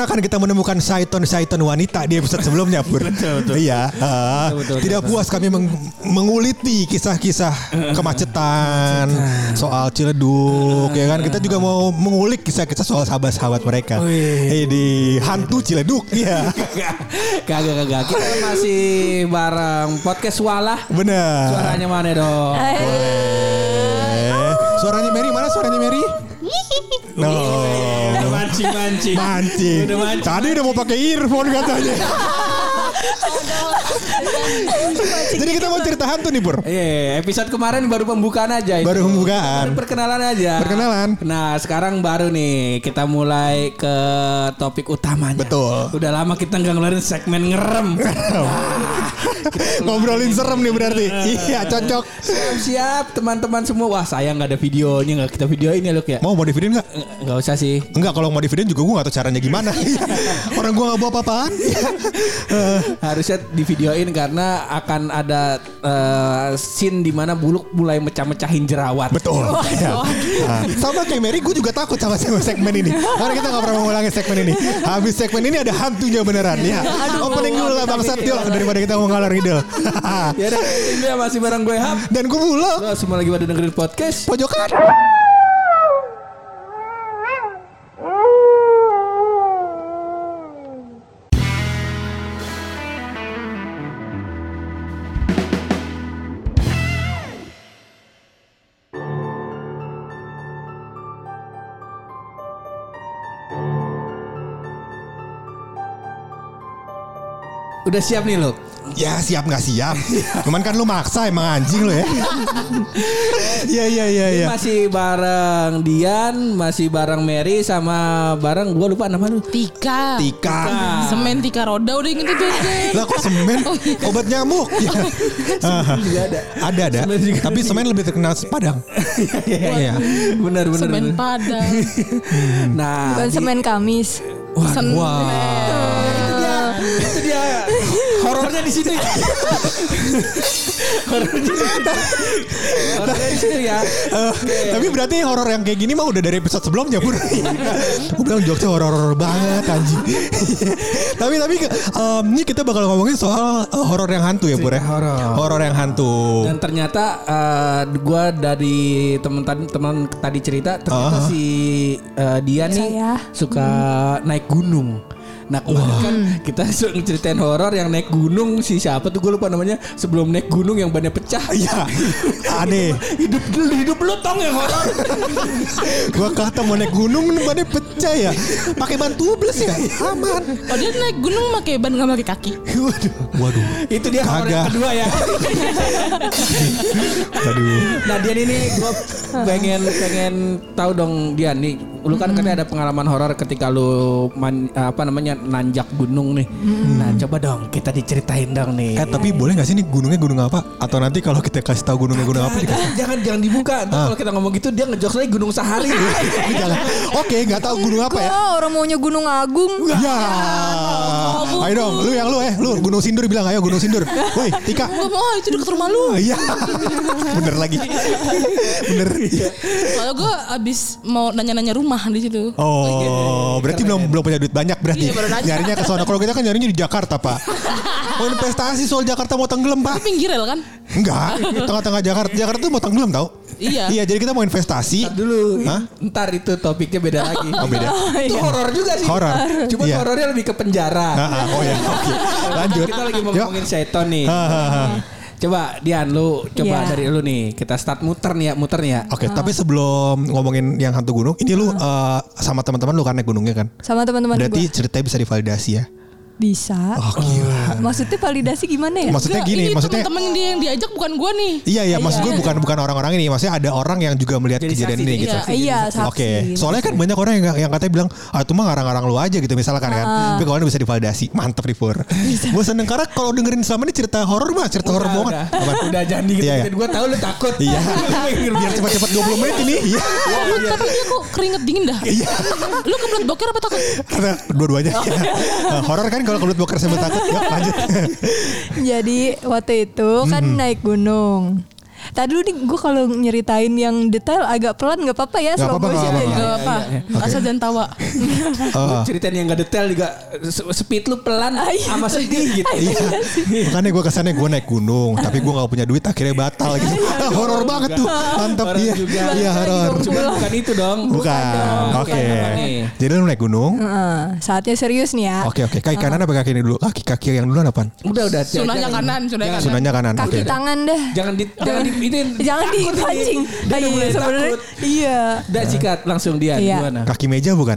Dikarenakan kita menemukan Saiton-Saiton wanita di episode sebelumnya Pur. Iya ah, Tidak puas kami meng- menguliti kisah-kisah kemacetan Soal Ciledug ya kan? Kita juga mau mengulik kisah-kisah soal sahabat-sahabat mereka. Eh, Di hantu Ciledug ya Kagak kagak. Kita masih bareng podcast Walah. Benar. Suaranya mana dong? Eh, Suaranya Mary mana suaranya Mary? No. Mancing mancing. Mancing. Udah mancing. Tadi udah mau pakai earphone katanya. Jadi kita mau cerita hantu nih Pur. Iya, episode kemarin baru pembukaan aja. itu. Baru pembukaan. Baru perkenalan aja. Perkenalan. Nah, sekarang baru nih kita mulai ke topik utamanya. Betul. Udah lama kita nggak ngeluarin segmen ngerem. Ngobrolin serem nih berarti. Iya cocok. Siap-siap teman-teman semua. Wah, saya nggak ada videonya nggak kita videoin ya, Luk ya. Mau modifiin nggak? Nggak usah sih. Enggak kalau modifiin juga gue gak tahu caranya gimana. Orang gue gak bawa apa-apaan. Harusnya di videoin karena akan ada eh, scene di mana buluk mulai mecah-mecahin jerawat. Betul. Ya. Nah, sama kayak Mary gue juga takut sama segmen ini. Karena kita gak pernah mengulangi segmen ini. Habis segmen ini ada hantunya beneran ya. Opening dulu lah Bang Satyo daripada kita ngalor ngidul. Ya udah, ini masih bareng gue Hap. Dan gue. Lo semua lagi pada dengerin podcast. Pojokan. Udah siap nih lo. Ya siap nggak siap. Cuman kan lu maksa emang anjing lu ya. Iya iya iya iya. Masih bareng Dian, masih bareng Mary sama bareng gue lupa nama lu. Tika. Tika. Semen tika roda udah inget itu. Lah kok semen? Obat nyamuk. Ya. juga ada. Ada ada. Semen juga Tapi semen lebih terkenal Padang. Iya. Benar benar. Semen padang. Nah, Bukan semen Kamis. Wah. itu dia, itu dia horornya di situ ya. horornya, horornya di situ ya. Eh, Tapi berarti horor yang kayak gini mah udah dari episode sebelumnya pun. Gue bilang jokesnya horor-horor banget anjing. tapi tapi em, ini kita bakal ngomongin soal eh, horor yang hantu ya Pur ya. Horor. Horor yang hantu. Dan ternyata eh, gua dari teman tadi teman tadi cerita ternyata Ah. si eh, dia nih Saya. suka naik gunung. Nah kemarin kan kita suka ceritain horor yang naik gunung si siapa tuh gue lupa namanya sebelum naik gunung yang bannya pecah. Iya. Aneh. hidup hidup lu tong yang horor. Gua kata mau naik gunung badannya pecah ya. Pakai ban tubles ya. Aman. Oh dia naik gunung pakai ban nggak pakai kaki. Waduh. Waduh. Itu dia horor yang kedua ya. Aduh. Nah Dian ini gue pengen pengen tahu dong Dian nih, lu kan katanya ada pengalaman horor ketika lu man- apa namanya nanjak gunung nih. Nah coba dong kita diceritain dong nih. Eh tapi boleh gak sih nih gunungnya gunung apa? Atau nanti kalau kita kasih tahu gunungnya gunung apa dikasih? jangan, jangan jangan dibuka. Ah. kalau kita ngomong gitu dia ngejokes lagi Gunung Sahari. Ini jangan. Oke, nggak tahu gunung apa ya? Oh, orang maunya Gunung Agung. Ya. Ayo dong, lu yang lu eh, lu Gunung Sindur bilang ayo Gunung Sindur. Woi, Tika. Gak mau itu deket rumah lu. Iya. Bener lagi. Bener. Kalau gue abis mau nanya-nanya rumah di situ. Oh, berarti belum belum punya duit banyak berarti. Iya. Nyarinya ke sana. Kalau kita kan nyarinya di Jakarta, Pak. Mau investasi soal Jakarta mau tenggelam, Pak. Pinggir rel kan? Enggak, tengah-tengah Jakarta. Jakarta tuh mau tenggelam tau? Iya. Iya, jadi kita mau investasi. Ntar dulu. Hah? Ntar itu topiknya beda lagi. Oh, beda. Itu horor juga sih. Horor. Cuma Iya. horornya lebih ke penjara. Ah, ah, oh ya, oke. Lanjut. Kita lagi mau ngomongin seton nih. Ha, ha, ha. Coba Dian lu coba Iya. dari lu nih. Kita start muter nih ya, muter nih ya. Oke, tapi sebelum ngomongin yang hantu gunung, ini lu eh, sama teman-teman lu kan naik gunungnya kan? Sama teman-teman Berarti gue. ceritanya bisa divalidasi ya? Bisa. Oh gila. Maksudnya validasi gimana ya? Maksudnya gini, ini maksudnya teman-teman dia yang diajak bukan gue nih. Iya iya, maksud gue bukan bukan orang-orang ini, maksudnya ada orang yang juga melihat Jadi kejadian saksi, ini jadi gitu. Iya, saksi. Oke, soalnya kan banyak orang yang yang katanya bilang, ah itu mah ngarang-ngarang lu aja gitu misalkan kan. Tapi kalau ini bisa divalidasi, mantep nih Pur. Gue seneng karena kalau dengerin selama ini cerita horor mah cerita horor banget. udah, udah Iya, iya. Gue tahu lu takut. Iya. Biar cepat-cepat 20 menit ini. Iya. Lu tapi dia kok keringet dingin dah. Iya. Lu kebelet boker apa takut? Karena dua-duanya. Horor kan kalau kebelet boker sambil takut. Yuk lanjut. Jadi waktu itu kan naik gunung. Tadi dulu nih gue kalau nyeritain yang detail agak pelan nggak apa-apa ya slow apa-apa, motion nggak aja. Gak apa. Asal jangan tawa. Oh. Ceritain yang gak detail juga speed lu pelan Ah, iya. sama sedih gitu. Iya. Makanya gue kesannya gue naik gunung, tapi gue gak punya duit akhirnya batal gitu. Ah, horor banget tuh, mantap Horor iya. Iya horor. Bukan itu dong. Bukan. Oke. Jadi lu naik gunung. Saatnya serius nih ya. Oke oke. Kaki kanan apa kaki ini dulu? Kaki kaki yang duluan apaan? Udah udah. Sunahnya jangan- kanan, sunahnya jangan- kanan. Sunanya kanan. Kaki tangan. Jangan di jangan di ini Jangan takut dipancing. ini. Dia Ah, udah iya, mulai sebenarnya takut. iya. Udah sikat langsung dia Iya. gimana? Kaki meja bukan?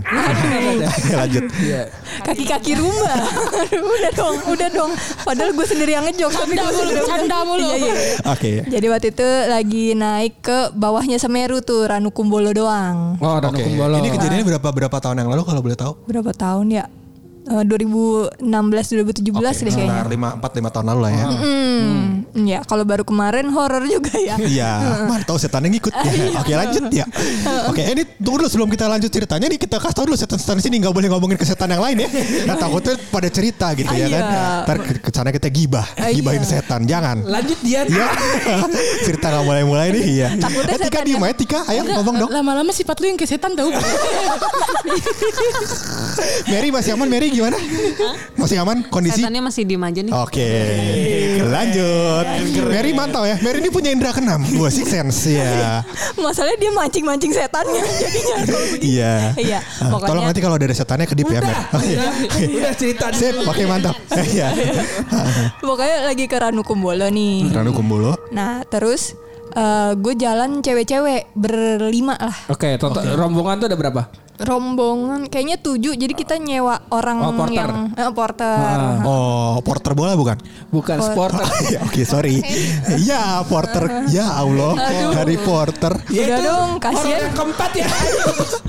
Lanjut. Iya. Kaki-kaki rumah. Aduh, udah dong, udah dong. Padahal gue sendiri yang ngejok. tapi Canda mulu, sudah- canda mulu. Iya, iya. Oke. Jadi waktu itu lagi naik ke bawahnya Semeru tuh Ranukumbolo doang. Oh, Ranu Oke. Kumbolo. Ini kejadiannya berapa berapa tahun yang lalu kalau boleh tahu? Berapa tahun ya? Eh, 2016 2017 deh kayaknya. Sekitar lima empat lima tahun lalu lah ya. Hmm, ya kalau baru kemarin horor juga ya. Iya, mana tahu setannya ngikut. Ya. Oke lanjut ya. Oke, ini tunggu dulu sebelum kita lanjut ceritanya nih kita kasih tahu dulu setan-setan sini nggak boleh ngomongin ke setan yang lain ya. Nah takutnya pada cerita gitu ya kan. Iya. Ntar ke, ke sana kita gibah, Iya. gibahin setan, jangan. Lanjut dia. Ya, cerita nggak mulai-mulai nih ya. Takutnya Eh, Tika diem yang- aja Tika, ayo ngomong dong. Lama-lama sifat lu yang kayak setan tau. Mary masih aman, Mary gimana? Masih aman kondisi? Setannya masih diem aja nih. Oke, lanjut. Mary mantau ya. Mary ini punya indera keenam, wah six sense ya. Masalahnya dia mancing-mancing setannya jadinya. kalau begitu. Iya. Iya, Ah, pokoknya- Tolong nanti kalau ada setannya kedip ya, Mer. Oke. Udah cerita Sip, oke mantap. Iya. Pokoknya lagi ke Ranukumbolo nih. Ranu Kumbolo. Nah terus gue jalan cewek-cewek berlima lah. Oke, total rombongan tuh ada berapa? Rombongan kayaknya tujuh. Jadi kita nyewa orang Oh, porter. yang eh, porter. Oh, porter bola bukan? Bukan supporter. Ya, Oke, sorry. Ya, porter. Ya Allah, Harry Porter. Udah dong, kasihan. Orang yang keempat ya.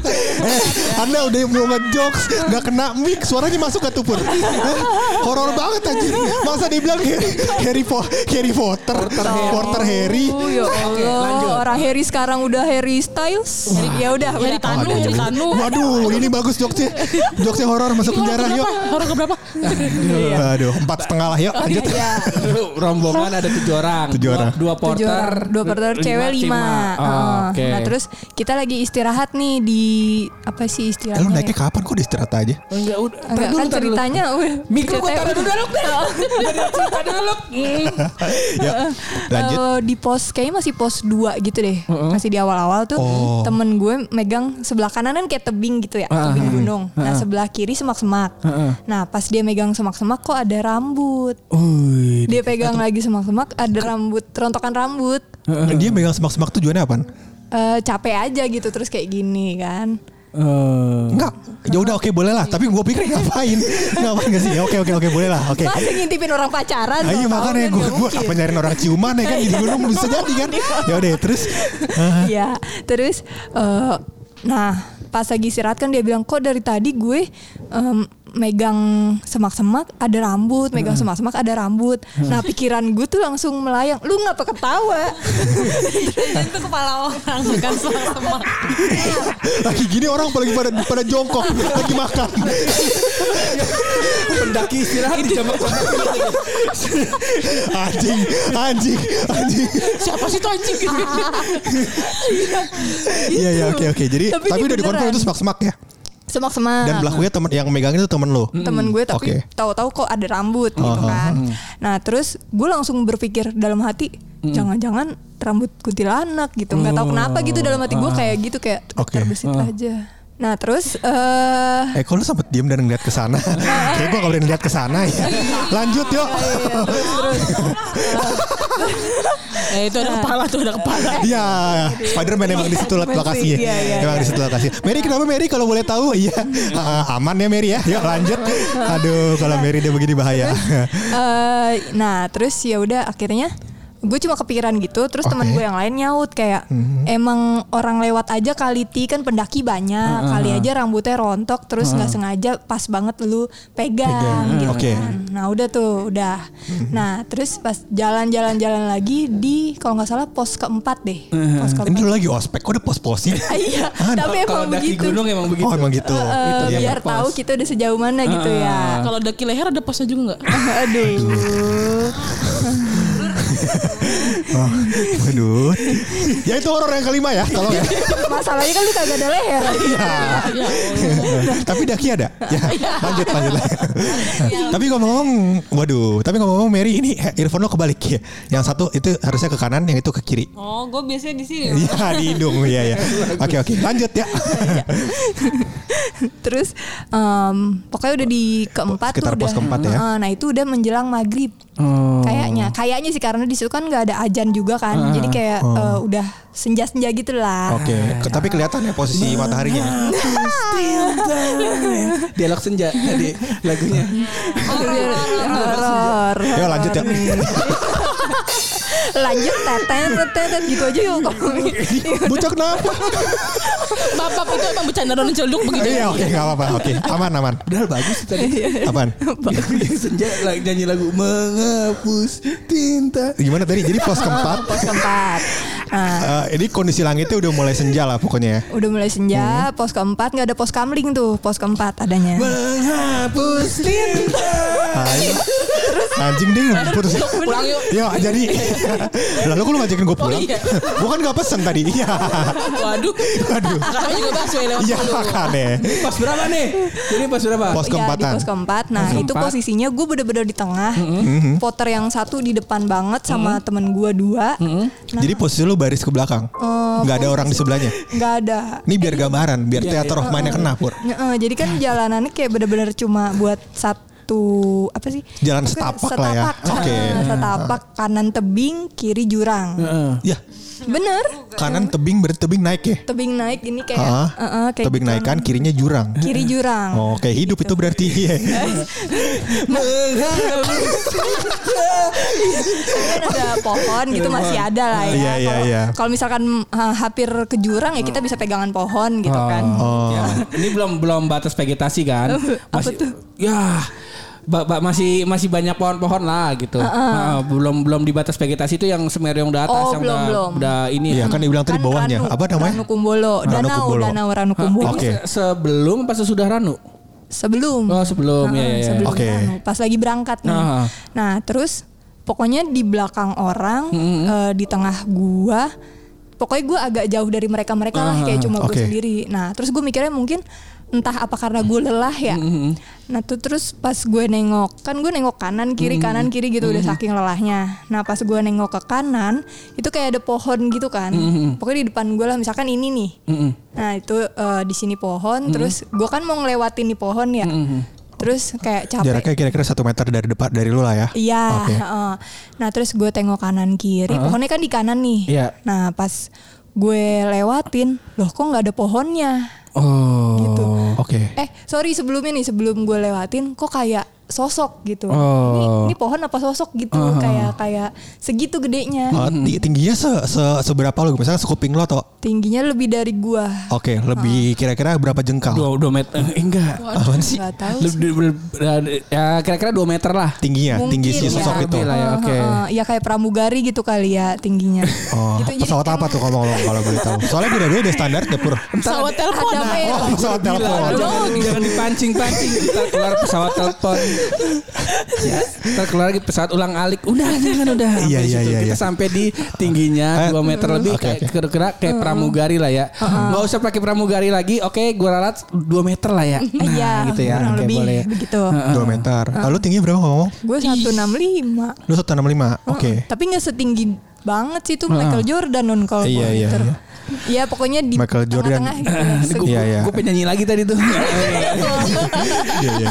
Eh, Anda udah mau ngejokes, nggak kena mic, suaranya masuk ke tupur. Eh, Horor banget anjir. Masa dibilang Harry, Harry, Po- Harry Potter, Porter Harry. Oh ya Allah, orang Harry sekarang udah Harry Styles. Ya udah. Harry Tanu, Aduh. Harry Tanu. Waduh, ini bagus jokesnya. Jokesnya horor masuk penjara, yuk. Horor ke berapa? Aduh, empat setengah lah, yuk lanjut. Ya, rombongan ada tujuh orang. Tujuh Dua- orang. Dua porter. orang. dua porter cewek lima. Oh, Heeh. Oke. Nah terus kita lagi istirahat nih di apa sih Eh, istilahnya? lu naiknya ya? kapan kok di istirahat aja? Enggak udah. Enggak kan ceritanya weh, Mikro gue taruh dulu udah- dulu cerita dulu. Ya, lanjut. Eh, di pos kayaknya masih pos 2 gitu deh. Masih di awal-awal tuh Oh. temen gue megang sebelah kanan kan kayak tebing gitu ya, Ah, tebing gunung. Nah, sebelah kiri semak-semak. Nah, pas dia megang semak-semak kok ada rambut. Wih. Dia pegang lagi semak-semak ada rambut, rontokan rambut. Dia megang semak-semak tujuannya apaan? Eh, capek aja gitu terus kayak gini kan. Eh, Enggak. Ya udah oke boleh lah. Tapi gue pikir ngapain? ngapain gak sih? Ya, Oke oke oke boleh lah. Oke. Masa ngintipin orang pacaran? Ah, iya makanya kan gue gue apa nyariin orang ciuman ya kan di gunung bisa jadi kan. Ya udah terus. ah, Iya, terus eh, nah pas lagi istirahat kan dia bilang kok dari tadi gue em, megang semak-semak ada rambut, megang semak-semak ada rambut. Nah pikiran gue tuh langsung melayang, lu ngapa ketawa? Itu kepala orang bukan semak-semak. lagi gini orang apalagi pada pada jongkok lagi makan. pendaki istirahat di jamak anjing anjing anjing. Siapa sih tuh anjing? Iya iya oke oke. Jadi Tapi tapi, udah dikonfirm itu semak-semak ya. Semak-semak. Dan pelakunya temen yang megangin itu temen lo. temen gue tapi Oke. tahu-tahu kok ada rambut gitu Oh, kan. Nah terus gue langsung berpikir dalam hati jangan-jangan rambut kuntilanak gitu nggak tahu kenapa gitu dalam hati gue kayak gitu kayak Oke. terbesit aja. Nah terus eh Eh kok lu sempet diem dan ngeliat ke sana? Kayak gue kalau udah ngeliat ke sana ya. Lanjut yuk. Eh itu ada kepala tuh ada kepala. Iya, Spiderman emang di situ lokasinya. Iya, iya, emang di situ lokasi. Mary kenapa Mary kalau boleh tahu? Iya, Ah, aman ya Mary ya. Yuk lanjut. Aduh, kalau Mary dia begini bahaya. Eh, nah terus ya udah akhirnya gue cuma kepikiran gitu terus teman Oke. gue yang lain nyaut kayak emang orang lewat aja kali ti kan pendaki banyak kali aja rambutnya rontok terus nggak sengaja pas banget lu pegang, Pegang. gitu Oke. kan nah udah tuh udah nah terus pas jalan-jalan-jalan lagi di kalau nggak salah pos keempat deh pos Ini lu lagi ospek, kok ada pos-posnya? iya Ah, tapi Kalau emang begitu gunung emang begitu. Oh emang gitu. Iya, iya. biar tahu kita udah sejauh mana gitu ya Kalau daki leher ada posnya juga nggak? aduh ハハハハ! Oh, waduh. ya itu horor yang kelima ya, tolong ya. masalahnya kan lu kagak ada leher Iya. Tapi daki ada. Ya, lanjut lanjut. tapi ngomong-ngomong, waduh. Tapi ngomong-ngomong Mary ini earphone lo kebalik ya. Yang satu itu harusnya ke kanan, yang itu ke kiri. Oh, gue biasanya di sini. Iya di hidung, iya ya. Oke oke, lanjut ya. Terus em, pokoknya udah di keempat Sekitar tuh pos udah. keempat ya. Nah itu udah menjelang maghrib. Oh. Kayaknya, kayaknya sih karena di situ kan nggak ada juga kan. Jadi kayak eh, udah senja-senja gitu lah. Oke, ke- tapi kelihatan ya posisi mataharinya. Dialog senja tadi lagunya. Horor. Lanjut ya. Lanjut teten teten gitu aja yuk. Bocah kenapa? Bapak itu emang bercanda dan celduk begitu. Iya oke nggak apa-apa. Oke aman aman. Padahal bagus tadi. Apaan? Yang senja lagi nyanyi lagu menghapus tinta. Gimana tadi? Jadi pos keempat. Pos keempat. Nah, eh, ini kondisi langitnya udah mulai senja lah pokoknya ya. udah mulai senja, pos keempat nggak ada pos kamling tuh, pos keempat adanya. Menghapus tinta. Ayo. Anjing deh putus. Pulang yuk. Ya jadi Lalu kok lu ngajakin gue pulang? iya. Gue kan gak pesen tadi Iya Waduh. Waduh Kakak juga bakso ya lewat Iya dulu. kan Pas berapa nih? Jadi pas berapa? Pos Iya di keempatan pos keempat. Nah Pos itu keempat. posisinya gue bener-bener di tengah. Mm-hmm. Potter yang satu di depan banget sama temen gue dua. Jadi posisi lu baris ke belakang Gak ada orang di sebelahnya Nggak ada. Ini biar gambaran Biar theater of mind-nya kena Pur Nge- jadi kan jalanannya kayak bener-bener cuma buat satu apa sih? Jalan Pokoknya setapak lah ya. Oke. Nah, Setapak kanan tebing, kiri jurang. Ya Bener. kanan tebing berarti tebing naik ya Tebing naik ini kayak, Ah, eh, eh, kayak Tebing gitu. naik kan kirinya jurang Kiri jurang. Oh kayak hidup itu berarti Iya. kan ada pohon gitu masih ada lah ya. Iya, iya, Kalau- iya. Kalau misalkan uh, hampir ke jurang ya kita bisa pegangan pohon gitu kan. Oh Ya, ini belum belum batas vegetasi kan? Masih, Ya, ba- ba- masih masih banyak pohon-pohon lah gitu. Nah, belum belum di batas vegetasi itu yang Semeru yang udah atas Oh, yang belum, udah, belum. udah ini Iya ya. kan dibilang tadi Kan bawahnya Ranu- Apa namanya Ranu Kumbolo, Ranu danau, Kumbolo. danau Ranu Kumbolo. Oke. Se- Sebelum apa sesudah Ranu? Sebelum. Oh, sebelum ya ya. ya. sebelum Oke. Ranu. Pas lagi berangkat nih. Ah. Nah, terus pokoknya di belakang orang, eh, di tengah gua, pokoknya gua agak jauh dari mereka-mereka lah, kayak cuma gue Oke. sendiri. Nah, terus gue mikirnya mungkin entah apa karena gue lelah ya. Nah, tuh terus pas gue nengok, kan gue nengok kanan kiri kanan kiri gitu udah saking lelahnya. Nah, pas gue nengok ke kanan, itu kayak ada pohon gitu kan. Pokoknya di depan gue lah, misalkan ini nih. Nah, itu eh, di sini pohon, terus gue kan mau ngelewatin nih pohon ya. Terus kayak capek. Jaraknya kira-kira satu meter dari depan dari lu lah ya Iya. Oke. heeh. Nah terus gue tengok kanan kiri, pohonnya kan di kanan nih. Iya. Nah pas gue lewatin, loh kok nggak ada pohonnya? Oh. Gitu. Oke Eh sorry sebelumnya nih sebelum gue lewatin, kok kayak sosok gitu. Oh. Ini, ini pohon apa sosok gitu? Kayak kayak segitu gedenya. Oh, ti- tingginya se, se- seberapa lu? Misalnya sekuping lo atau Tingginya lebih dari gua. Oke, lebih kira-kira berapa jengkal? Dua, dua meter eh, enggak. Apaan sih? Gak tahu. sih. Lebih- lebih- Ya kira-kira 2 meter lah. Tingginya, Mungkin tinggi si ya. sosok itu. Lebih lah ya, oke. Heeh, Ya kayak pramugari gitu kali ya tingginya. Oh, Gitu, jadi pesawat apa tuh kalau kalau boleh tahu? Soalnya beda-beda standar dapur. Pesawat telepon. Oh, pesawat telepon. Jangan, dipancing-pancing Ntar keluar pesawat telepon ya, Ntar keluar lagi pesawat ulang alik Udah jangan udah Iya, Sampai iya, iya, Kita iya. sampai di tingginya Eh, 2 meter lebih oke, kayak oke. Kira-kira kayak pramugari lah ya Nggak usah pakai pramugari lagi Oke gue ralat 2 meter lah ya Nah Iya, gitu ya kurang Oke lebih boleh ya. begitu. Dua meter. Lalu tingginya berapa ngomong? Gue 165. Lu 165. Oke. Tapi nggak setinggi banget sih tuh Michael Jordan non kalau Iya, iya, gitu. iya. Iya pokoknya di Michael Jordan. gitu Iya, iya. gue pengen nyanyi lagi tadi tuh Iya, iya.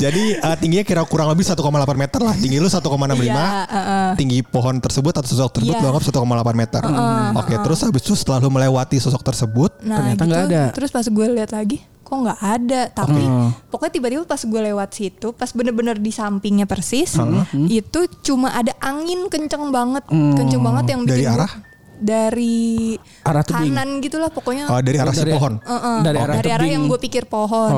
Jadi eh, tingginya kira kurang lebih 1,8 meter lah. Tinggi lu 1,65. Iya, heeh. Tinggi pohon tersebut atau sosok tersebut Iya. lu anggap 1,8 meter. Oke, terus habis itu setelah lu melewati sosok tersebut, Nah, Ternyata gitu. nggak ada. Terus pas gue lihat lagi, kok nggak ada. Tapi pokoknya tiba-tiba pas gue lewat situ pas bener-bener di sampingnya persis itu cuma ada angin kenceng banget. Kenceng banget yang Dari bikin gua- arah? Dari Arah tebing. kanan gitulah pokoknya Oh, dari arah si Dari- pohon. Heeh, Dari arah dari arah yang gue pikir pohon.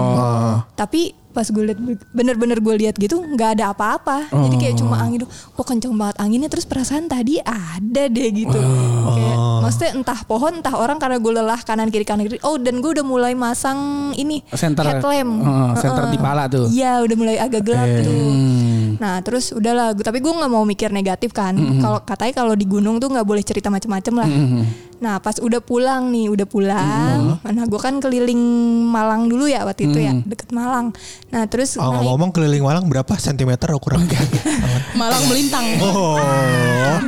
Tapi pas gue liat bener-bener gue lihat gitu nggak ada apa-apa. Jadi kayak cuma angin doang. Kok kenceng banget anginnya terus perasaan tadi ada deh gitu. Kayak maksudnya entah pohon entah orang karena gue lelah kanan kiri kanan kiri. Oh dan gue udah mulai masang ini Center. headlamp. Heeh, center Heeh. di pala tuh. Iya udah mulai agak gelap tuh. Nah terus udahlah, tapi gue nggak mau mikir negatif kan. Kalau katanya kalau di gunung tuh nggak boleh cerita macem-macem lah. Nah pas udah pulang nih, udah pulang. Nah gue kan keliling Malang dulu ya waktu itu ya, deket Malang. Nah terus Oh, naik- ngomong keliling Malang berapa sentimeter ukuran? Malang melintang. Oh,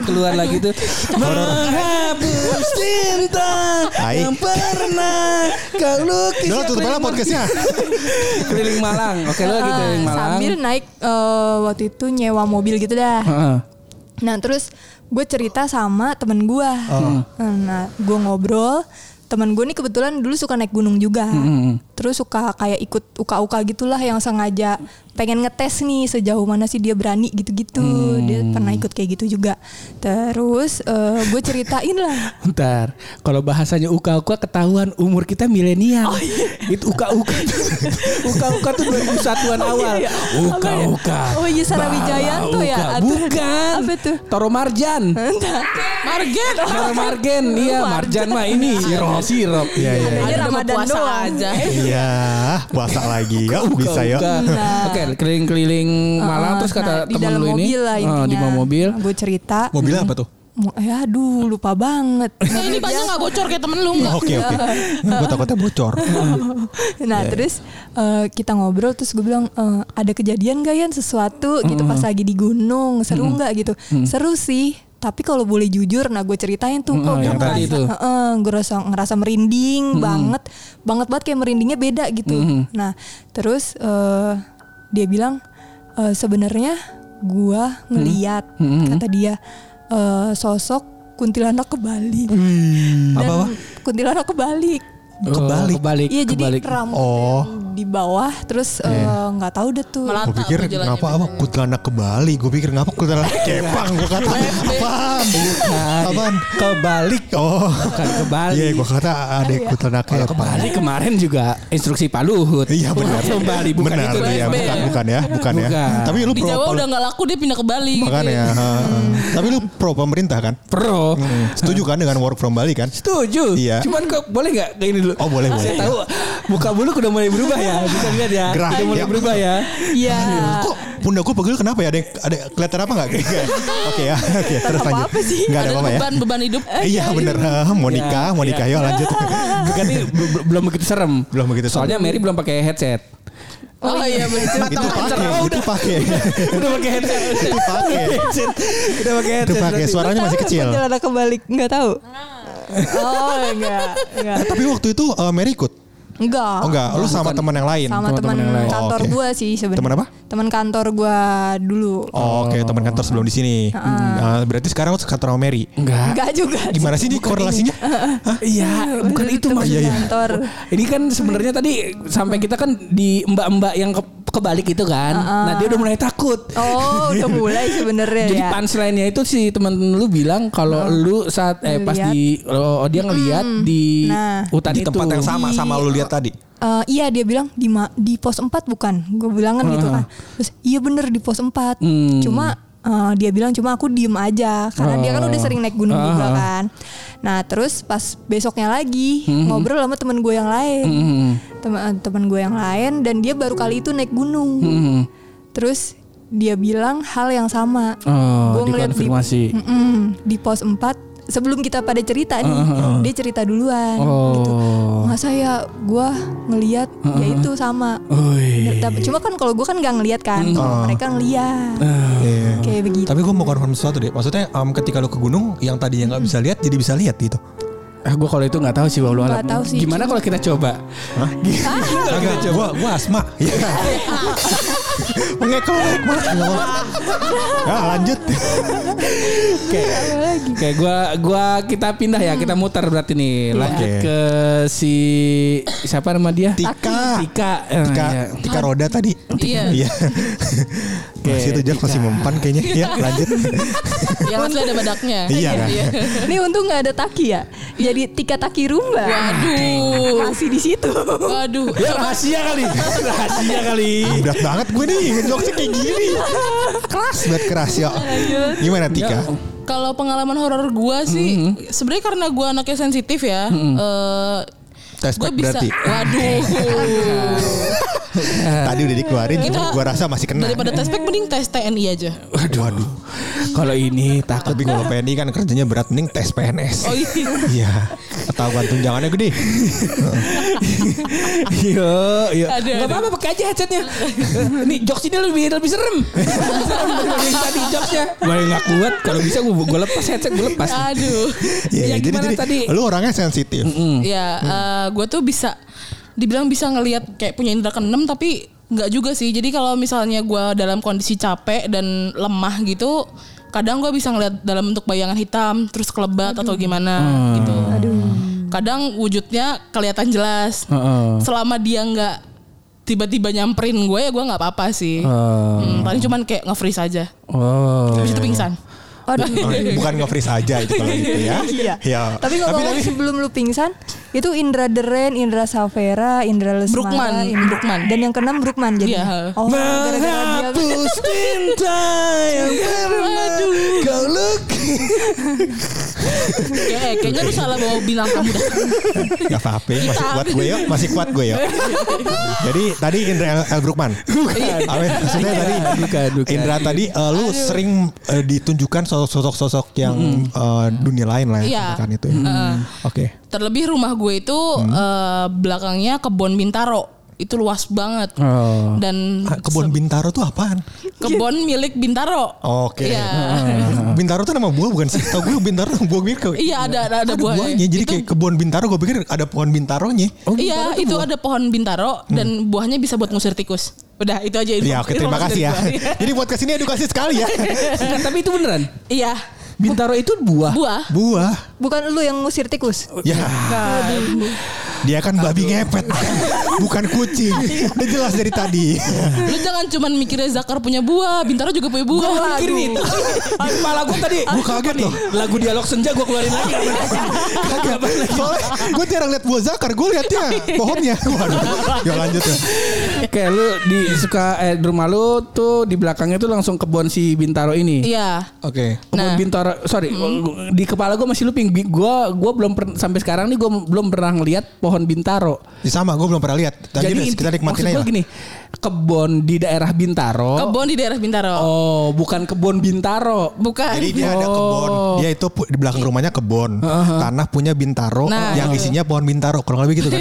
Keluar lagi tuh menghapus cinta Hai. yang pernah kau lukis. udah tutup aja podcastnya. Keliling Malang. Oke lo lagi Ah, keliling Malang. sambil naik eh, waktu itu nyewa mobil gitu dah. Heeh. Nah terus gue cerita sama temen gue. Nah gue ngobrol. Temen gue nih kebetulan dulu suka naik gunung juga. Terus suka kayak ikut uka-uka gitulah yang sengaja pengen ngetes nih sejauh mana sih dia berani gitu-gitu. Dia pernah ikut kayak gitu juga. Terus gue ceritain lah. Bentar, kalau bahasanya uka-uka ketahuan umur kita milenial. Itu uka-uka. uka-uka tuh 2001-an awal. Uka-uka. Oh iya Wijayanto ya? Bukan. Apa tuh? Toro Marjan. Marget. Toro Margen. Iya, Marjan mah ini sirop. Sirop. Iya, iya. Ini Ada Ramadan puasa doang. aja. Iya, puasa lagi. Ya, bisa ya. Oke, keliling-keliling Malang Uh, terus kata nah, di temen dalam lu ini. mobil lah ah, di bawah mobil. Gue cerita. Mobilnya apa tuh? Eh aduh lupa banget. Nah, ini banyak nggak bocor kayak temen lu? Oke oke. Gue takutnya bocor. nah terus eh, kita ngobrol terus gue bilang eh, ada kejadian gak ya sesuatu gitu pas lagi di gunung seru nggak gitu seru sih tapi kalau boleh jujur nah gue ceritain tuh kok Mm, gue ngerasa, itu. Heeh, gue rasa ngerasa merinding banget banget banget kayak merindingnya beda gitu. Nah terus eh, dia bilang eh, sebenarnya gue ngeliat kata dia eh, sosok kuntilanak kebalik. Dan Apa-apa? kuntilanak kebalik Kebalik. Oh, kebalik. Iya jadi kebalik. rambut Oh. di bawah terus eh, nggak tahu deh tuh. Melata Gue pikir ngapa apa kuntilanak ke Bali. Gue pikir ngapa kuntilanak kepang. Gue kata apaan? Apaan? Kebalik. Oh. Bukan kebalik. Iya, gue kata ada kuntilanak Kalau kepang. kebalik kemarin juga instruksi Pak Luhut. Iya benar. Kembali bukan benar, itu. iya, bukan, bukan ya, bukan, ya. Tapi lu Di pro Jawa udah nggak laku dia pindah ke Bali. gitu makanya. ya. ha, ha. Tapi lu pro pemerintah kan? Pro. Hmm, Setuju kan dengan work from Bali kan? Setuju. Iya. Cuman kok boleh nggak kayak ini dulu? Oh, boleh, boleh. Saya tahu muka bulu udah mulai berubah ya. Bisa lihat ya. Gerah, Udah mulai ya. berubah ya. Iya. Kok pundak gue pegel kenapa ya? Ada ada kelihatan apa nggak? Oke ya, oke terus lanjut. apa-apa sih. Nggak ada Ada apa-apa ya? beban beban hidup. Iya bener, Ha, mau Iya, nikah, mau nikah iya. yuk lanjut. Berarti be- belum begitu serem. Belum begitu serem. Soalnya Mary belum pakai headset. Oh iya benar. itu pakai, itu pakai, udah pakai headset. itu pakai. Udah pakai Itu headset. pakai berarti. suaranya masih kecil. Kuntilanak kebalik nggak tahu. Oh enggak, enggak. Eh, Tapi waktu itu eh, Mary ikut. Enggak. Oh enggak, lu sama teman yang lain. Sama teman kantor Oh, oke. gua sih sebenarnya. Teman apa? Teman kantor gua dulu. Oh, Oke, teman kantor sebelum di sini. Nah, berarti sekarang lu kantor sama Mary. Enggak. Enggak juga. Gimana sih ini korelasinya? Iya, bukan itu maksudnya. Iya, iya. kantor. Ini kan sebenarnya tadi sampai kita kan di mbak-mbak yang ke kebalik itu kan. Nah, dia udah mulai takut. Oh, udah mulai sebenarnya Jadi ya. punchline-nya itu si teman lu bilang kalau lu saat eh pas Ngeliat. di oh, dia ngelihat di Nah. hutan Di itu. tempat yang sama Di- sama lu lihat tadi. Eh, iya dia bilang di ma- di pos 4 bukan. Gue bilang kan gitu kan. Terus iya bener di pos 4. Hmm. Cuma eh, dia bilang cuma aku diem aja karena dia kan udah sering naik gunung juga Ah. kan. Nah, terus pas besoknya lagi ngobrol sama temen gue yang lain. Hmm. Temen temen gue yang lain dan dia baru kali itu naik gunung. Hmm. Terus dia bilang hal yang sama. Oh, Gua ngeliat. Di, di pos 4 sebelum kita pada cerita nih, dia cerita duluan Oh. gitu. Masa ya gua ngeliat ya itu sama. Tapi- Cuma kan kalau gua kan nggak ngeliat kan, kalau mereka ngeliat. Iya. Kayak begitu. Tapi gue mau konfirm sesuatu deh. Maksudnya em, ketika lu ke gunung yang tadinya nggak bisa lihat jadi bisa lihat gitu. Ah, gue kalau itu nggak tahu sih walau Nggak tahu sih, Gimana kalau kita coba? Gimana kalau kita coba? Gua gua asma. Iya. Mengeklek mah. Ya lanjut. Kayak kayak gua gua kita pindah ya, kita muter berarti nih. Lanjut Oke. ke si siapa nama dia? Tika. Tika. Tika, iya. tika roda tadi. Iya. Iya. Masih itu Jack masih mempan kayaknya. Ya, lanjut. Yang asli ada badaknya. Iya. Ini untung nggak ada taki ya. Jadi tika taki rumba. Waduh. Masih di situ. Waduh. Ya rahasia kali. rahasia kali. Berat banget gue nih ngejokesnya kayak gini. Keras banget keras ya. Gimana Tika? Kalau pengalaman horor gua sih sebenarnya karena gua anaknya sensitif ya. eh Tes gue pack bisa. berarti. Waduh. Tadi udah dikeluarin cuma gue rasa masih kena. Daripada tes pack mending tes TNI aja. Waduh. Waduh. Kalau ini takut Tapi kalau PNI kan kerjanya berat mending tes PNS. Oh iya. Iya. Ketahuan tunjangannya gede. Iya, iya. Gak apa-apa pakai aja headsetnya. Nih jokes ini lebih lebih serem. Lebih serem daripada yang tadi jokesnya. Gue nggak kuat. Kalau bisa gue gue lepas headset gue lepas. Aduh. Iya, Ya, jadi gimana jadi tadi? lu orangnya sensitif. Ya, gue tuh bisa dibilang bisa ngelihat kayak punya indera keenam tapi nggak juga sih. Jadi kalau misalnya gue dalam kondisi capek dan lemah gitu, kadang gue bisa ngelihat dalam bentuk bayangan hitam, terus kelebat atau gimana gitu. Kadang wujudnya kelihatan jelas. Heeh. Selama dia nggak tiba-tiba nyamperin gue ya gue nggak apa-apa sih. Hmm, paling cuman kayak nge-freeze aja. Oh. Habis itu pingsan. Aduh. Oh, bukan nge-freeze aja itu kalau gitu ya. Iya. Ya. Tapi ngomong sebelum lu pingsan, itu Indra Deren, Indra Savera, Indra Lesmara, Brukman, Indra- Brukman. dan yang keenam Brukman jadi. Iya. Oh, gara-gara dia. Menghapus cinta yang pernah kau luk. Kayak, kayaknya lu salah bawa bilang kamu dah. Gak apa-apa, masih kuat gue yuk, masih kuat gue yuk. Jadi tadi Indra El, El Brukman. Bukan. maksudnya tadi Bukan, bukan. Indra tadi eh, lu sering eh, ditunjukkan sosok-sosok yang eh, dunia lain lah ya, kan itu. ya. Oke. Terlebih rumah gue itu belakangnya kebun Bintaro. Itu luas banget. Oh. Dan Ah, Kebun Bintaro tuh apaan? kebun milik Bintaro. Oke. Iya. Bintaro tuh nama buah bukan sih? Tau gue Bintaro buah gue. Iya ada ada, ada buahnya. Jadi Itu- kayak kebun Bintaro gue pikir ada pohon Bintaronya. iya itu ada pohon Bintaro dan buahnya bisa buat ngusir tikus. Udah itu aja info. Ya oke terima kasih ya. Jadi buat ke sini edukasi sekali ya. Enggak, tapi itu beneran. Iya Bintaro itu buah. buah. Buah. Bukan lu yang ngusir tikus. Ya. Dia kan babi ngepet bukan, kucing. Udah jelas dari tadi. Lu jangan cuman mikirnya Zakar punya buah, Bintaro juga punya buah. Gue mikirin itu. Kepala gue tadi. Gue kaget loh. Lagu dialog senja gue keluarin lagi. Kagak. Soalnya gue jarang lihat buah zakar. Gue liatnya pohonnya. Waduh. Ya lanjut ya. Kayak lu di suka eh, di rumah lu tuh di belakangnya tuh langsung kebun si Bintaro ini. Iya. Oke. Kebun Nah. Bintaro, sorry, di kepala gue masih looping. Gua gua belum per- sampai sekarang nih gue belum pernah ngeliat pohon Bintaro. Ya sama gue belum pernah lihat. Tadi inti- kita nikmatin maksud lah. gini, kebun di daerah Bintaro. Kebun di daerah Bintaro. Oh, bukan kebun Bintaro. Bukan. Jadi dia ada kebun. Dia itu di belakang rumahnya kebun. Tanah punya Bintaro Nah. yang isinya pohon Bintaro. Kalau nggak begitu kan?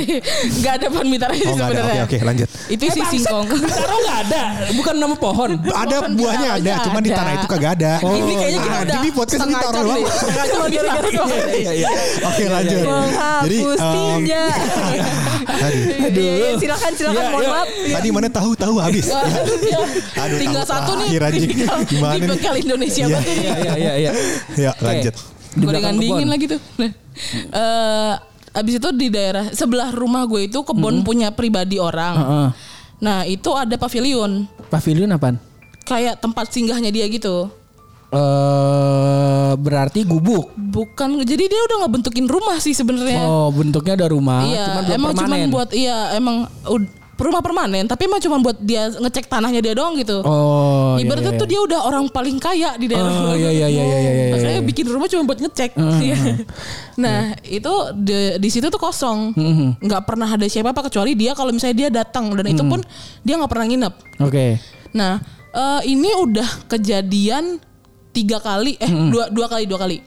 Gak ada pohon Bintaro itu Oh nggak ada. Oke sebenarnya. oke lanjut. Itu si singkong. Bintaro nggak ada, bukan nama pohon. Ada Pohon buahnya ada, Bintaronya cuman di ada. tanah itu kagak ada. ini kayaknya kita Ah, udah Jadi podcast Bintaro gara-gara doang. Iya, iya. Oke lanjut. Jadi tadi Iya, iya, silakan silakan Iya, mohon iya. maaf. tadi mana tahu tahu habis. Ya, Aduh, tinggal tahu satu nih. Tinggal Gimana di nih? bekal Indonesia Iya. banget ini. Iya, iya, iya, iya. Ya lanjut. Gorengan dingin lagi tuh. Nah, eh, abis itu di daerah sebelah rumah gue itu kebun punya pribadi orang. Heeh. Nah itu ada pavilion. Pavilion apaan? Kayak tempat singgahnya dia gitu. Eh berarti gubuk. Bukan, jadi dia udah nggak bentukin rumah sih sebenarnya. Oh, bentuknya ada rumah, iya, cuman emang cuman permanen. buat iya emang rumah permanen, tapi emang cuma buat dia ngecek tanahnya dia doang gitu. Oh, iya, Ibaratnya iya, tuh dia udah orang paling kaya di daerah. Oh, iya, iya, iya, iya, iya, iya. Makanya bikin rumah cuma buat ngecek. Iya. nah, itu di, di situ tuh kosong. Mm-hmm. nggak pernah ada siapa-apa kecuali dia kalau misalnya dia datang dan itu pun dia nggak pernah nginep. Oke. Nah, eh, ini udah kejadian tiga kali, eh dua dua kali dua kali.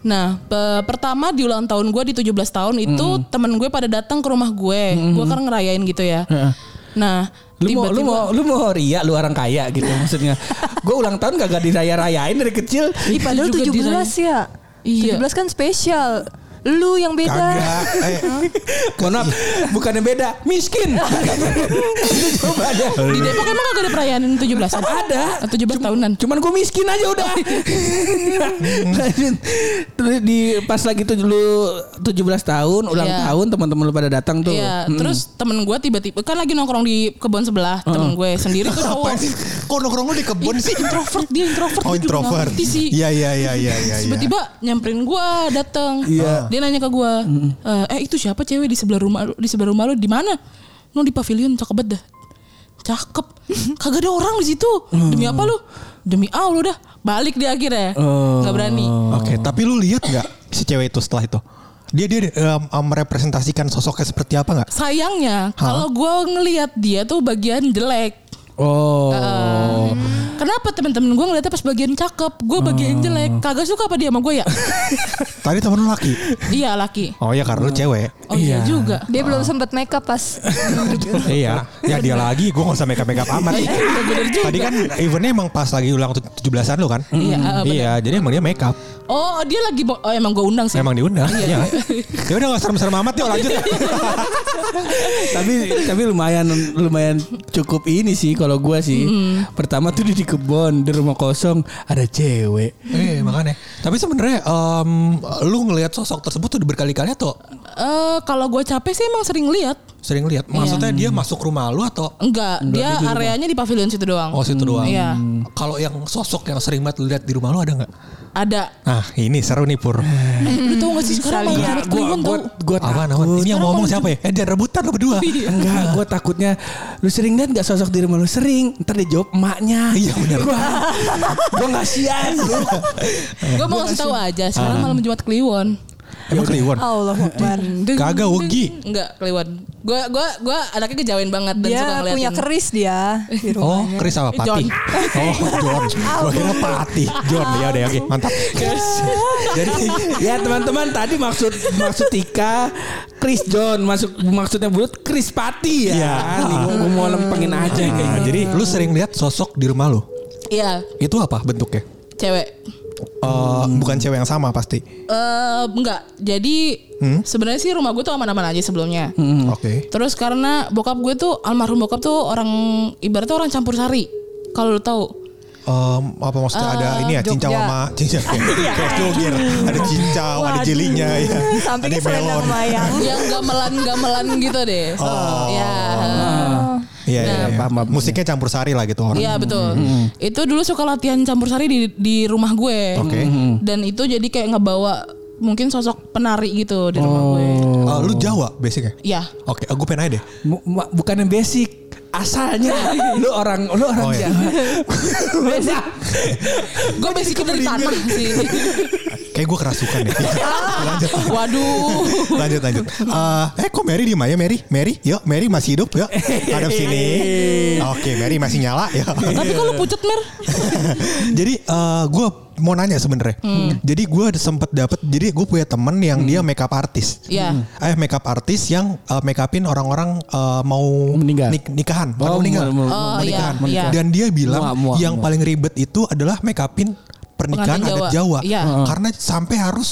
Nah, pe- pertama di ulang tahun gue di 17 tahun itu temen gue pada datang ke rumah gue, gue kan ngerayain gitu ya. Heeh. Nah, Lu mau, lu mau, lu mau ria, lu orang kaya gitu maksudnya. Gue ulang tahun gak diraya-rayain dari kecil. Ih padahal 17 diraya. ya. Iya. 17 kan spesial. Lu yang beda. Kagak. Eh, Mohon maaf, bukannya beda, miskin. Itu jawabannya. Di Depok emang kagak ada perayaan 17-an? Ada. 17 tahunan. Cuman gue miskin aja udah. Lanjut. Terus di pas lagi tuh lu 17 tahun, ulang Iya. tahun teman-teman lu pada datang tuh. Iya, terus temen gue tiba-tiba kan lagi nongkrong di kebun sebelah temen gue sendiri tuh cowok. Kok nongkrong lu di kebun sih? introvert dia introvert Oh introvert. Iya iya iya iya iya. iya. tiba-tiba nyamperin gue dateng Iya. Dia nanya ke gue "Eh, eh itu siapa cewek di sebelah rumah lu di sebelah rumah lu? Di mana? No di pavilion cakep banget dah. Cakep. Kagak ada orang di situ. Demi apa lu? Demi Allah dah. Balik dia akhirnya. Nggak berani. Oke, tapi lu lihat nggak si cewek itu setelah itu? Dia dia um, um, merepresentasikan sosoknya seperti apa nggak? sayangnya kalau gue ngelihat dia tuh bagian jelek Oh. Eh, Kenapa temen-temen gue ngeliatnya pas bagian cakep Gue bagian jelek Kagak suka apa dia sama gue ya Tadi temen lu laki. Iya laki Oh iya karena lu cewek. Oh iya juga Dia belum sempet make up pas iya. Ya dia lagi, gue gak usah make up make up amat. bener juga. Tadi kan eventnya emang pas lagi ulang 17-an lu kan? Iya. Iya, jadi emang dia make up. Oh dia lagi oh, emang gue undang sih Emang diundang. Iya. Ya udah gak serem-serem amat yuk lanjut. tapi tapi lumayan lumayan cukup ini sih kalau gua sih. Pertama tuh di kebun di rumah kosong ada cewek. eh makanya. Tapi sebenarnya em, lu ngelihat sosok tersebut tuh berkali-kali atau Eh, Kalau gue capek sih emang sering lihat sering lihat? Maksudnya dia masuk rumah lu atau Enggak Dia areanya di pavilion situ doang oh situ doang? Iya Kalau yang sosok yang sering banget lu lihat di rumah lu ada nggak? Ada Nah ini seru nih Pur. Eh lu tau gak sih sekarang malah Kliwon gua tau gua Apa takut. Ini yang mau ngomong siapa ya? Eh dia rebutan lu berdua. Enggak, gue takutnya lu sering lihat gak sosok di rumah lu sering. Ntar dia jawab emaknya. Iya, benar. Gua, gua gak sian. Gue mau ngasih tahu aja Sekarang malam Jumat Kliwon Emang Kliwon? Allah Akbar. Kagak, wegi. Enggak Kliwon Gue gua, gua anaknya kejawen banget Dan suka Dia ngeliatin punya keris dia di Oh. Chris apa Pati? John. Oh, John. Gua kira Pati. John, ya udah oke, mantap. Jadi ya teman-teman tadi maksud maksud Tika Chris John masuk maksudnya bulut Chris Pati ya. Iya. Gua mau lempengin aja kayak Nah, gitu. jadi lu sering lihat sosok di rumah lu? Iya Itu apa bentuknya? Cewek Eh, bukan cewek yang sama pasti. Eh enggak. Jadi sebenarnya sih rumah gue tuh aman-aman aja sebelumnya. Oke. Terus karena bokap gue tuh almarhum bokap tuh orang ibaratnya orang campur sari. Kalau lu tahu. Em, apa maksudnya ada ini ya cincau sama cincau kayak kayak jogir ada cincau ada jelinya ya Sampingnya ada melon. Yang gamelan-gamelan gitu deh. Oh. Ya. Iya iya Nah, iya. paham, paham. musiknya campur sari lah gitu orang Iya betul. Itu dulu suka latihan campur sari di di rumah gue. Oke. Dan itu jadi kayak ngebawa mungkin sosok penari gitu di rumah gue. Eh, lu Jawa basicnya Iya. oke gue pengen aja deh ma- bukan yang basic asalnya lu orang lu orang Oh, iya. Jawa. Gue basicnya dari tanah sih. kayak gue kerasukan lanjut Waduh. lanjut lanjut Eh, eh kok Mary diem aja Mary Mary yuk Mary masih hidup yuk hadap sini oke Mary masih nyala ya Tapi kalau pucet mer. jadi eh, gue mau nanya sebenarnya. Hmm. Jadi gue sempet dapet. Jadi gue punya temen yang dia makeup artis. Iya. Eh makeup artis yang eh, make upin orang-orang eh, mau Meninggal. nik- nikahan, Oh, mau meninggal, mau- mau- Oh, mau iya, nikahan. iya. Dan dia bilang Muak, muak, yang muak. paling ribet itu adalah make upin pernikahan Pengantin adat Jawa. Jawa. Iya. Karena sampai harus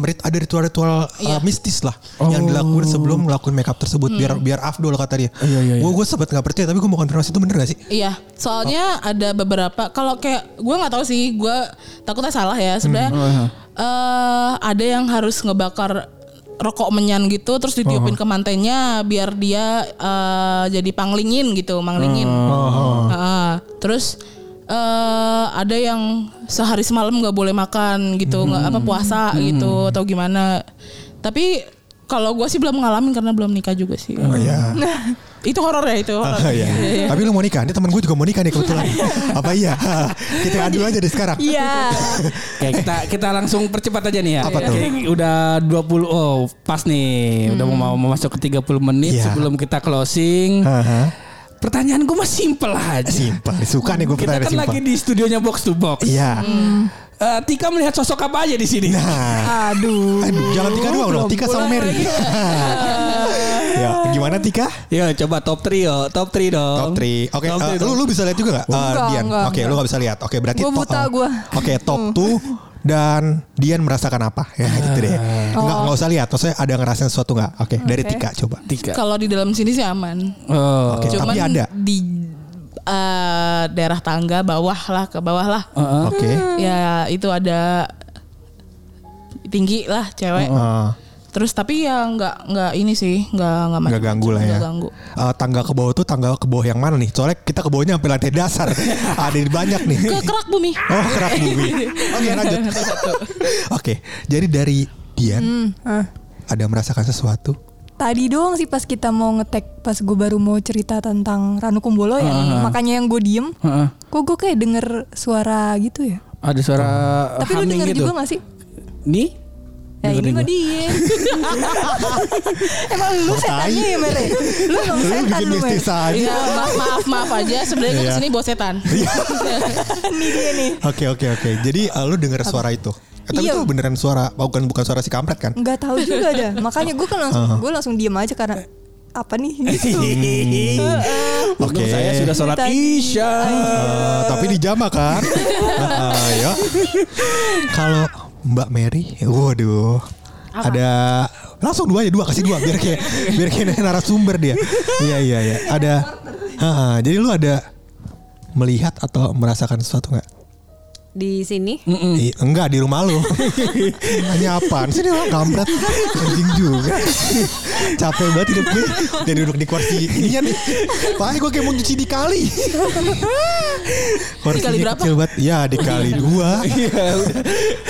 rit- ada ritual-ritual eh, Iya. mistis lah yang dilakukan sebelum melakukan makeup tersebut biar Hmm. biar afdol kata dia. Iya, iya, iya. Gue gue sempat nggak percaya tapi gue mau konfirmasi itu bener gak sih? Iya, soalnya ada beberapa kalau kayak gue nggak tahu sih, gue takutnya salah ya sebenarnya. eh ada yang harus ngebakar rokok menyan gitu, terus ditiupin ke mantennya biar dia eh, jadi panglingin gitu, manglingin. Heeh. terus eh ada yang sehari semalam nggak boleh makan gitu, nggak apa puasa gitu atau gimana. Tapi kalau gue sih belum ngalamin karena belum nikah juga sih. Oh iya. Itu horor ya itu. horor. Oh, iya. Tapi lu mau nikah? Ini temen gue juga mau nikah nih kebetulan. Apa iya? Kita adu aja deh sekarang. Iya. Oke, kita kita langsung percepat aja nih ya. Apa tuh? Oke, udah 20 oh pas nih. Udah mau mau masuk ke 30 menit Iya. sebelum kita closing. Haha. Pertanyaan gue mah simple aja. Simpel. Suka nih gue Kita pertanyaan kan simpel. lagi di studionya box to box. Iya. Eh, Tika melihat sosok apa aja di sini? Nah. Aduh. Aduh, jangan Tika doang dong. Tika sama Mary. ya, gimana Tika? Yo coba top 3 yo, top 3 dong. Top 3. Oke, Top eh, three lu lu bisa lihat juga gak? Enggak, Dian. enggak, Oke, lu enggak. gak bisa lihat. Oke, berarti Gua top- buta, oh. gua. Oke, top 2 dan Dian merasakan apa ya gitu deh. Enggak enggak usah lihat, maksudnya ada ngerasain sesuatu nggak? Oke, dari Oke. Tika coba. Tiga. Kalau di dalam sini sih aman. Oh. Oke, Cuman tapi ada. di eh, daerah tangga bawah lah ke bawah lah. Heeh. Oke. Ya itu ada tinggi lah cewek. Eh, Terus tapi ya nggak nggak ini sih nggak nggak nggak ganggu lah ya. Nggak ganggu. Eh, tangga ke bawah tuh tangga ke bawah yang mana nih? Soalnya kita ke bawahnya sampai lantai dasar. ada di banyak nih. Ke kerak bumi. Oh kerak bumi. Oke lanjut. Oke, jadi dari Dian Ah. ada merasakan sesuatu? Tadi doang sih pas kita mau ngetek pas gue baru mau cerita tentang Ranu Kumbolo yang makanya yang gue diem. Heeh. Kok gue kayak denger suara gitu ya? Ada suara Tapi lu denger gitu. juga gak sih? Nih? Ya ini gua. dia. Emang lu Oh, setannya tai. ya Mere? Lu emang Lu setan lu aja. Ya, maaf, maaf maaf aja sebenarnya gue Iya. ke sini bawa setan. Ini dia nih. Oke oke oke. Jadi eh, lu dengar suara itu? Tapi Iya. itu beneran suara, bukan bukan suara si kampret kan? Nggak tahu juga dah. Makanya gue kan langsung gue langsung diem aja karena apa nih gitu. Oke. Untung saya sudah sholat Tadi. isya. Eh, tapi dijama kan? Ayo. Kalau Mbak Mary, waduh. Ada langsung dua aja dua kasih dua biar kayak biar kayak narasumber dia. Iya iya iya. Ada. Heeh, jadi lu ada melihat atau merasakan sesuatu nggak? Di sini Ih, enggak di rumah lu. Nanya apaan sih ini orang kampret anjing juga. Capek banget hidup gue. Jadi duduk di kursi ini nih. Pak gue kayak mau cuci di kali. Kursinya Dikali berapa? Kecil banget. Ya dikali dua.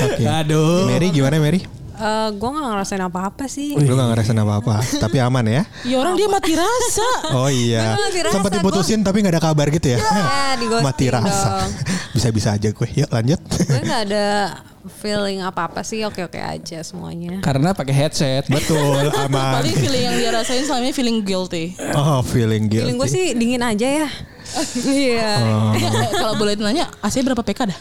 Oke. Aduh. Mary gimana Mary? Eh gue nggak ngerasain apa-apa sih Lu gak ngerasain apa-apa. Tapi aman ya. Ya orang dia mati rasa. Oh iya. Sempat diputusin tapi gak ada kabar gitu ya. Ya, Mati rasa. Bisa-bisa aja gue. Yuk lanjut. gue nggak ada feeling apa-apa sih oke-oke aja semuanya Karena pakai headset. Betul, aman. Paling feeling yang dia rasain selama ini feeling guilty. Oh, feeling guilty. feeling gue sih dingin aja ya iya Kalau boleh nanya, AC berapa PK dah?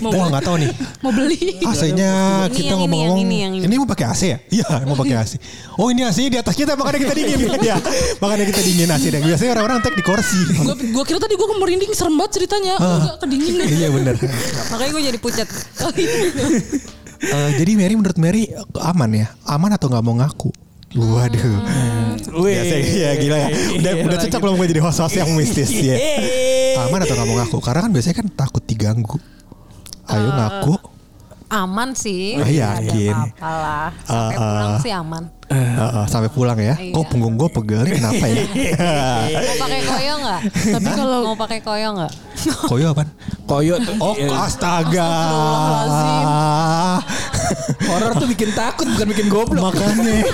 mau, Wah nggak tahu nih. mau beli. AC-nya Ini kita ini, ngomong-ngomong. yang ini, yang ini. mau pakai AC ya? Iya, mau pakai AC. Oh ini AC di atas kita makanya kita dingin. ya, makanya kita dingin AC dan biasanya orang-orang tek di kursi. Gue gua kira tadi gue merinding serem banget ceritanya. Ah. Enggak kedinginan. iya bener. makanya gue jadi pucat Eh, jadi Mary menurut Mary aman ya? Aman atau nggak mau ngaku? Waduh. Wih. Biasa ya gila ya. Udah udah cocok belum gue jadi host-host yang mistis ya. Aman atau mau ngaku? Karena kan biasanya kan takut diganggu. Ayo ngaku. aman sih Oh, yakin. Nggak ada apa-apa lah sampai Ah, pulang ah. sih aman Heeh, sampai pulang ya. Iya. Kok punggung gue pegel kenapa ya? mau pakai koyo nggak Tapi kalau mau pakai koyo nggak Koyo apaan? Koyo. Oh, astaga. Horor tuh bikin takut bukan bikin goblok. Makanya.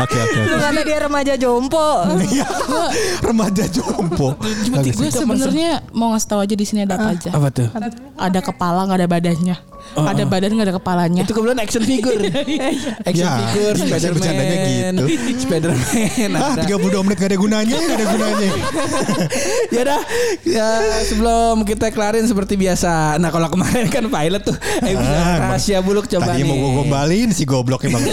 Oke, oke, kata dia remaja jompo. Iya. Remaja jompo. Bagus. gue sebenarnya mau ngasih tahu aja di sini ada apa aja. Apa tuh? Ada kepala nggak ada badannya. Ada badan nggak ada kepalanya. Itu kebetulan action figure. action Ya, figure, biasa Spiderman. bercandanya gitu. Spiderman. Ah, ada. 32 menit gak ada gunanya, gak ada gunanya. ya dah ya, sebelum kita kelarin seperti biasa. Nah kalau kemarin kan pilot tuh eh, bisa Ah, rahasia buluk coba Tadi nih. mau gue gombalin si goblok emang.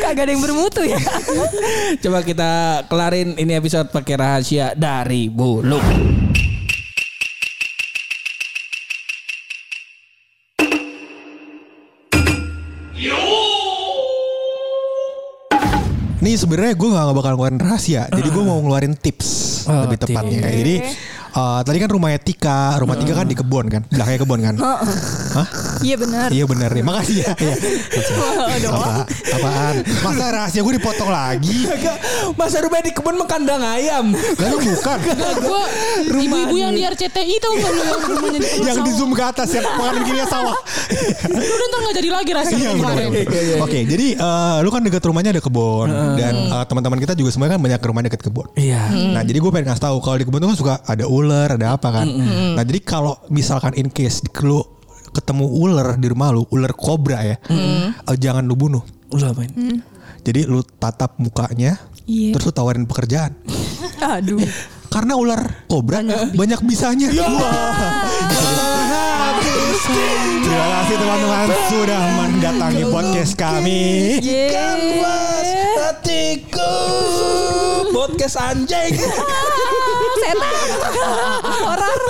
Kagak ada yang bermutu ya. Coba kita kelarin ini episode pakai rahasia dari buluk. Nih sebenarnya gue gak bakal ngeluarin rahasia, jadi gue mau ngeluarin tips Oh, lebih tepatnya. Jadi eh, tadi kan rumahnya Tika, rumah Tika kan di kebun kan, belakangnya kebun kan. Hah? Iya benar. Iya benar nih, makasih ya. Iya. Apa, apaan? Masa rahasia gue dipotong lagi? Masa rumah di kebun mengkandang ayam. Lalu bukan. gue ibu-ibu yang di RCTI lu yang rumahnya di yang di zoom ke atas yang makan gini sawah. Lu udah ntar nggak jadi lagi rasanya Iya kemarin. benar. Oke, jadi eh, lu kan dekat rumahnya ada kebun dan eh, teman-teman kita juga semuanya kan banyak rumah dekat kebun. Iya. Nah, jadi gue pengen ngasih tahu kalau di kebun tuh kan suka ada ular, ada apa kan. Nah, jadi kalau misalkan in case lu ketemu ular di rumah lu, ular kobra ya, eh, jangan lu bunuh. Lu apain? Jadi lu tatap mukanya, Iya. terus lu tawarin pekerjaan. Aduh. Karena ular kobra banyak, bisanya. Wah. Terima kasih teman-teman sudah mendatangi podcast kami. Kanvas hatiku podcast anjing. Setan. Horor.